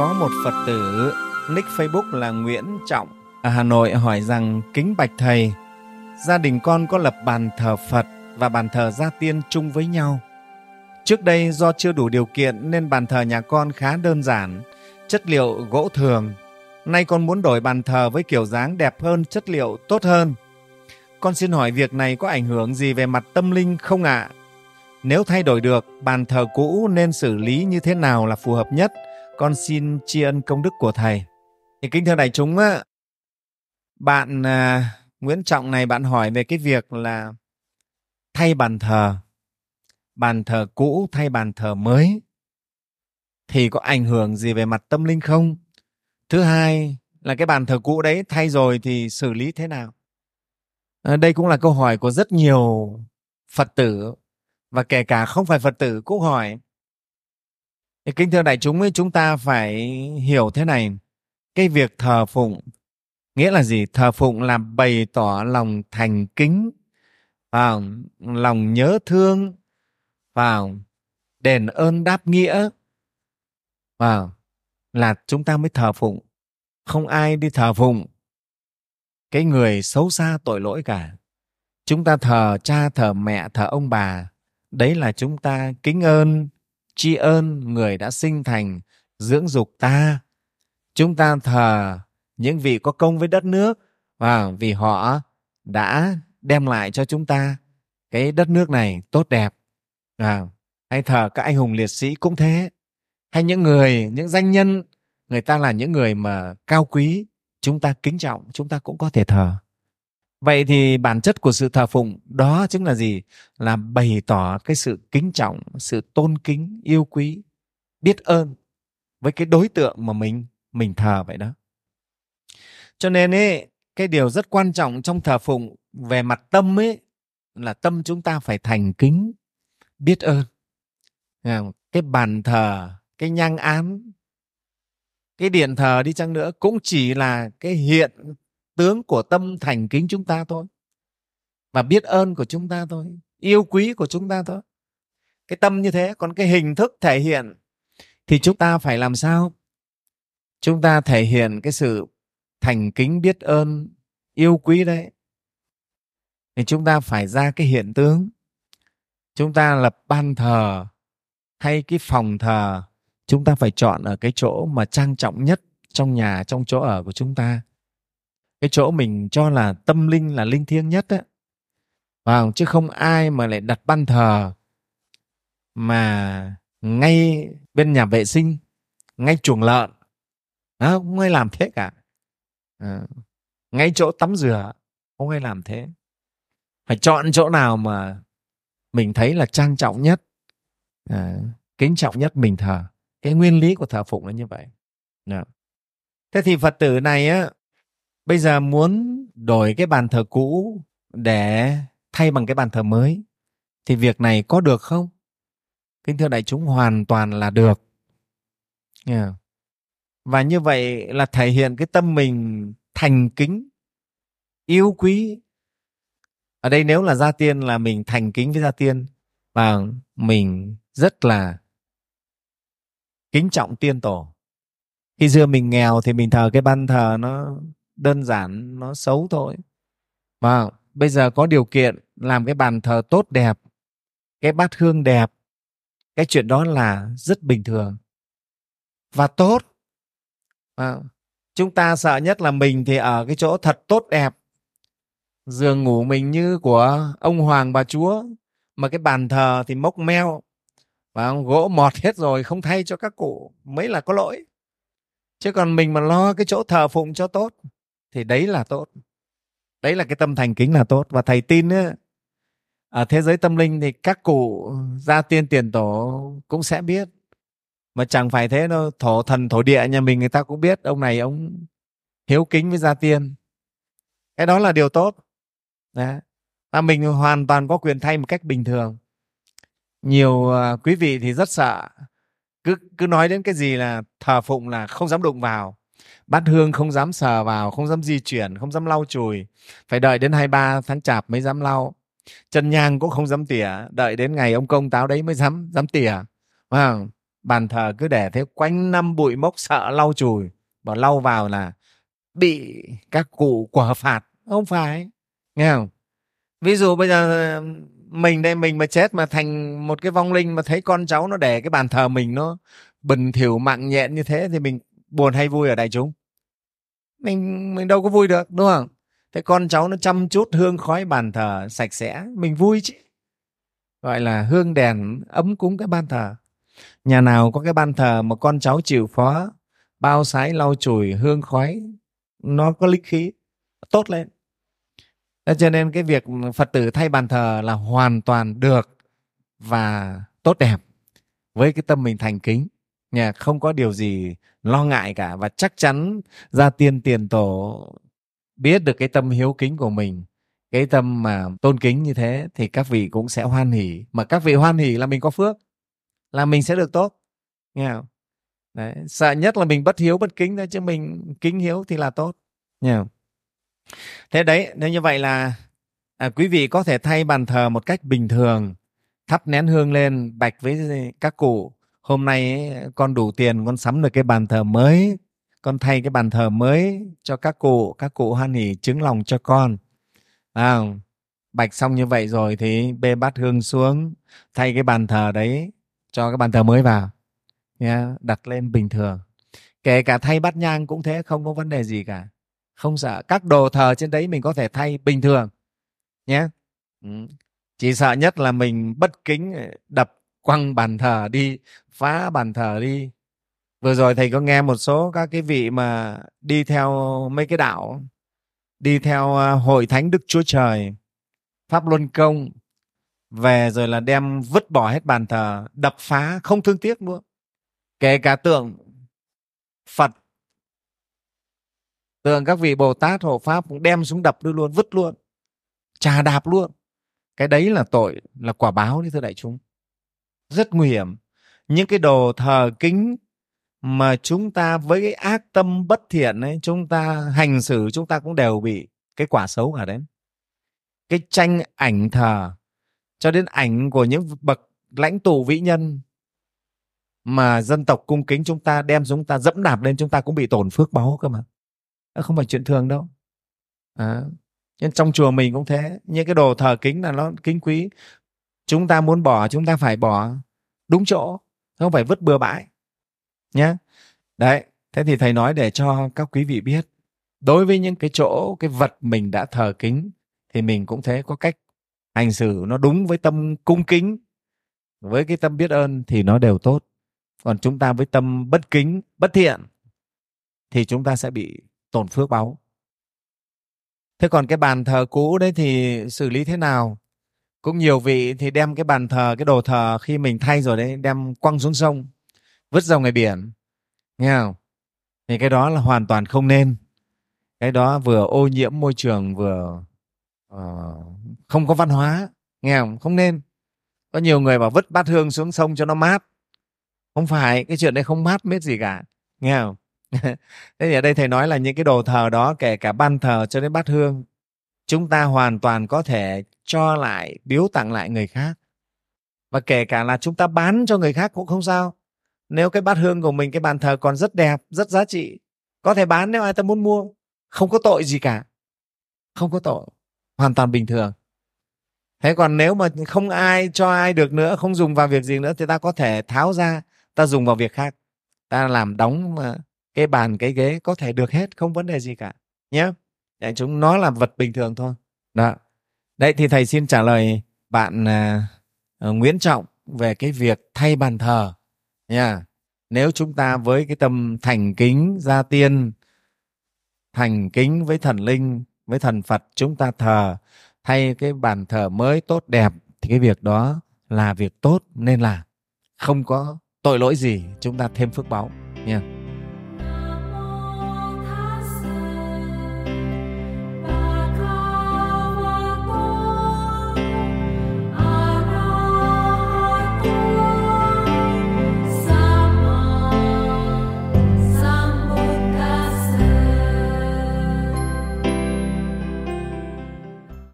có một Phật tử nick Facebook là Nguyễn Trọng ở Hà Nội hỏi rằng kính bạch thầy, gia đình con có lập bàn thờ Phật và bàn thờ gia tiên chung với nhau. Trước đây do chưa đủ điều kiện nên bàn thờ nhà con khá đơn giản, chất liệu gỗ thường. Nay con muốn đổi bàn thờ với kiểu dáng đẹp hơn, chất liệu tốt hơn. Con xin hỏi việc này có ảnh hưởng gì về mặt tâm linh không ạ? À? Nếu thay đổi được, bàn thờ cũ nên xử lý như thế nào là phù hợp nhất? Con xin tri ân công đức của Thầy. Thì kính thưa đại chúng, á, bạn à, Nguyễn Trọng này bạn hỏi về cái việc là thay bàn thờ, bàn thờ cũ thay bàn thờ mới thì có ảnh hưởng gì về mặt tâm linh không? Thứ hai là cái bàn thờ cũ đấy thay rồi thì xử lý thế nào? À, đây cũng là câu hỏi của rất nhiều Phật tử và kể cả không phải Phật tử cũng hỏi. Thì kính thưa đại chúng ấy, chúng ta phải hiểu thế này. Cái việc thờ phụng nghĩa là gì? Thờ phụng là bày tỏ lòng thành kính, vào lòng nhớ thương, vào đền ơn đáp nghĩa, vào là chúng ta mới thờ phụng. Không ai đi thờ phụng cái người xấu xa tội lỗi cả. Chúng ta thờ cha, thờ mẹ, thờ ông bà, đấy là chúng ta kính ơn tri ơn người đã sinh thành dưỡng dục ta. Chúng ta thờ những vị có công với đất nước và vì họ đã đem lại cho chúng ta cái đất nước này tốt đẹp. À, hay thờ các anh hùng liệt sĩ cũng thế. Hay những người những danh nhân người ta là những người mà cao quý chúng ta kính trọng chúng ta cũng có thể thờ vậy thì bản chất của sự thờ phụng đó chính là gì? Là bày tỏ cái sự kính trọng, sự tôn kính, yêu quý, biết ơn với cái đối tượng mà mình mình thờ vậy đó. Cho nên ấy, cái điều rất quan trọng trong thờ phụng về mặt tâm ấy, là tâm chúng ta phải thành kính, biết ơn. Cái bàn thờ, cái nhang án, cái điện thờ đi chăng nữa cũng chỉ là cái hiện tướng của tâm thành kính chúng ta thôi và biết ơn của chúng ta thôi, yêu quý của chúng ta thôi. Cái tâm như thế, còn cái hình thức thể hiện thì chúng ta phải làm sao? Chúng ta thể hiện cái sự thành kính biết ơn, yêu quý đấy. Thì chúng ta phải ra cái hiện tướng. Chúng ta lập ban thờ hay cái phòng thờ, chúng ta phải chọn ở cái chỗ mà trang trọng nhất trong nhà, trong chỗ ở của chúng ta cái chỗ mình cho là tâm linh là linh thiêng nhất á. Vào chứ không ai mà lại đặt ban thờ mà ngay bên nhà vệ sinh ngay chuồng lợn. Đó, không ai làm thế cả. À, ngay chỗ tắm rửa không ai làm thế. Phải chọn chỗ nào mà mình thấy là trang trọng nhất à, kính trọng nhất mình thờ. Cái nguyên lý của thờ phụng là như vậy. Đó. thế thì phật tử này á bây giờ muốn đổi cái bàn thờ cũ để thay bằng cái bàn thờ mới, thì việc này có được không? Kính thưa đại chúng, hoàn toàn là được. Yeah. và như vậy là thể hiện cái tâm mình thành kính, yêu quý. Ở đây nếu là gia tiên là mình thành kính với gia tiên, và mình rất là kính trọng tiên tổ. Khi xưa mình nghèo thì mình thờ cái ban thờ nó đơn giản nó xấu thôi. Mà bây giờ có điều kiện làm cái bàn thờ tốt đẹp cái bát hương đẹp cái chuyện đó là rất bình thường. Và tốt. À, chúng ta sợ nhất là mình thì ở cái chỗ thật tốt đẹp. Giường ngủ mình như của ông hoàng bà chúa mà cái bàn thờ thì mốc meo. Và gỗ mọt hết rồi không thay cho các cụ mới là có lỗi. Chứ còn mình mà lo cái chỗ thờ phụng cho tốt thì đấy là tốt. Đấy là cái tâm thành kính là tốt. Và thầy tin ấy, ở thế giới tâm linh thì các cụ gia tiên tiền tổ cũng sẽ biết. Mà chẳng phải thế đâu thổ thần thổ địa nhà mình người ta cũng biết. Ông này ông hiếu kính với gia tiên. Cái đó là điều tốt. Đấy. và mình hoàn toàn có quyền thay một cách bình thường. Nhiều ờ, quý vị thì rất sợ. Cứ cứ nói đến cái gì là thờ phụng là không dám đụng vào bát hương không dám sờ vào không dám di chuyển không dám lau chùi. Phải đợi đến hai ba tháng chạp mới dám lau. Chân nhang cũng không dám tỉa đợi đến ngày ông công táo đấy mới dám dám tỉa. À, bàn thờ cứ để thế quanh năm bụi mốc sợ lau chùi. Bảo lau vào là bị các cụ quả phạt. Không phải nghe không? Ví dụ bây giờ mình đây mình mà chết mà thành một cái vong linh mà thấy con cháu nó để cái bàn thờ mình nó bình thỉu mạng nhện như thế thì mình buồn hay vui ở đại chúng? Mình mình đâu có vui được, đúng không? Thế con cháu nó chăm chút hương khói bàn thờ sạch sẽ, mình vui chứ. Gọi là hương đèn ấm cúng cái ban thờ. Nhà nào có cái ban thờ mà con cháu chịu phó, bao sái lau chùi hương khói, nó có linh khí, tốt lên. Cho nên cái việc phật tử thay bàn thờ là hoàn toàn được và tốt đẹp với cái tâm mình thành kính nhà không có điều gì lo ngại cả và chắc chắn gia tiên tiền tổ biết được cái tâm hiếu kính của mình cái tâm mà tôn kính như thế thì các vị cũng sẽ hoan hỉ mà các vị hoan hỉ là mình có phước là mình sẽ được tốt nghe không Đấy. sợ nhất là mình bất hiếu bất kính thôi chứ mình kính hiếu thì là tốt nghe không? thế đấy nếu như vậy là à, quý vị có thể thay bàn thờ một cách bình thường thắp nén hương lên bạch với các cụ hôm nay ấy, con đủ tiền con sắm được cái bàn thờ mới. Con thay cái bàn thờ mới cho các cụ các cụ hoan hỉ chứng lòng cho con. À, bạch xong như vậy rồi thì bê bát hương xuống thay cái bàn thờ đấy cho cái bàn thờ mới vào. Nhé đặt lên bình thường. Kể cả thay bát nhang cũng thế không có vấn đề gì cả. Không sợ. Các đồ thờ trên đấy mình có thể thay bình thường. Nhé ừ. chỉ sợ nhất là mình bất kính ờ, đập quăng bàn thờ đi, phá bàn thờ đi. Vừa rồi thầy có nghe một số các cái vị mà đi theo mấy cái đạo, đi theo à, hội thánh đức chúa trời, pháp luân công, về rồi là đem vứt bỏ hết bàn thờ, đập phá, không thương tiếc luôn kể cả tượng phật, tượng các vị bồ tát, hộ pháp cũng đem xuống đập đưa luôn, vứt luôn, trà đạp luôn. Cái đấy là tội, là quả báo đấy, thưa đại chúng rất nguy hiểm. Những cái đồ thờ kính mà chúng ta với cái ác tâm bất thiện ấy chúng ta hành xử chúng ta cũng đều bị cái quả xấu cả đấy. Cái tranh ảnh thờ cho đến ảnh của những bậc lãnh tụ vĩ nhân mà dân tộc cung kính chúng ta đem chúng ta dẫm đạp lên chúng ta cũng bị tổn phước báu cơ mà. Không phải chuyện thường đâu. À, nên trong chùa mình cũng thế. Những cái đồ thờ kính là nó kính quý chúng ta muốn bỏ, chúng ta phải bỏ đúng chỗ, không phải vứt bừa bãi nhé đấy, thế thì thầy nói để cho các quý vị biết, đối với những cái chỗ, cái vật mình đã thờ kính thì mình cũng thế, có cách hành xử nó đúng với tâm cung kính, với cái tâm biết ơn thì nó đều tốt. Còn chúng ta với tâm bất kính, bất thiện thì chúng ta sẽ bị tổn phước báo thế còn cái bàn thờ cũ đấy thì xử lý thế nào? Cũng nhiều vị thì đem cái bàn thờ cái đồ thờ khi mình thay rồi đấy đem quăng xuống sông vứt ra ngoài biển. Nghe không? Thì cái đó là hoàn toàn không nên. Cái đó vừa ô nhiễm môi trường vừa uh, không có văn hóa. Nghe không? Không nên. Có nhiều người bảo vứt bát hương xuống sông cho nó mát. Không phải cái chuyện đấy không mát biết gì cả. Nghe không? Thế thì ở đây thầy nói là những cái đồ thờ đó kể cả ban thờ cho đến bát hương chúng ta hoàn toàn có thể cho lại, biếu tặng lại người khác. Và kể cả là chúng ta bán cho người khác cũng không sao. Nếu cái bát hương của mình, cái bàn thờ còn rất đẹp, rất giá trị, có thể bán nếu ai ta muốn mua. Không có tội gì cả. Không có tội. Hoàn toàn bình thường. Thế còn nếu mà không ai cho ai được nữa, không dùng vào việc gì nữa thì ta có thể tháo ra, ta dùng vào việc khác. Ta làm đóng ờ, cái bàn, cái ghế có thể được hết, không vấn đề gì cả. Nhé chúng, nó là vật bình thường thôi. Đó đấy thì thầy xin trả lời bạn uh, Nguyễn Trọng về cái việc thay bàn thờ nha. Nếu chúng ta với cái tâm thành kính gia tiên thành kính với thần linh với thần phật chúng ta thờ thay cái bàn thờ mới tốt đẹp thì cái việc đó là việc tốt nên là không có tội lỗi gì chúng ta thêm phước báu nha.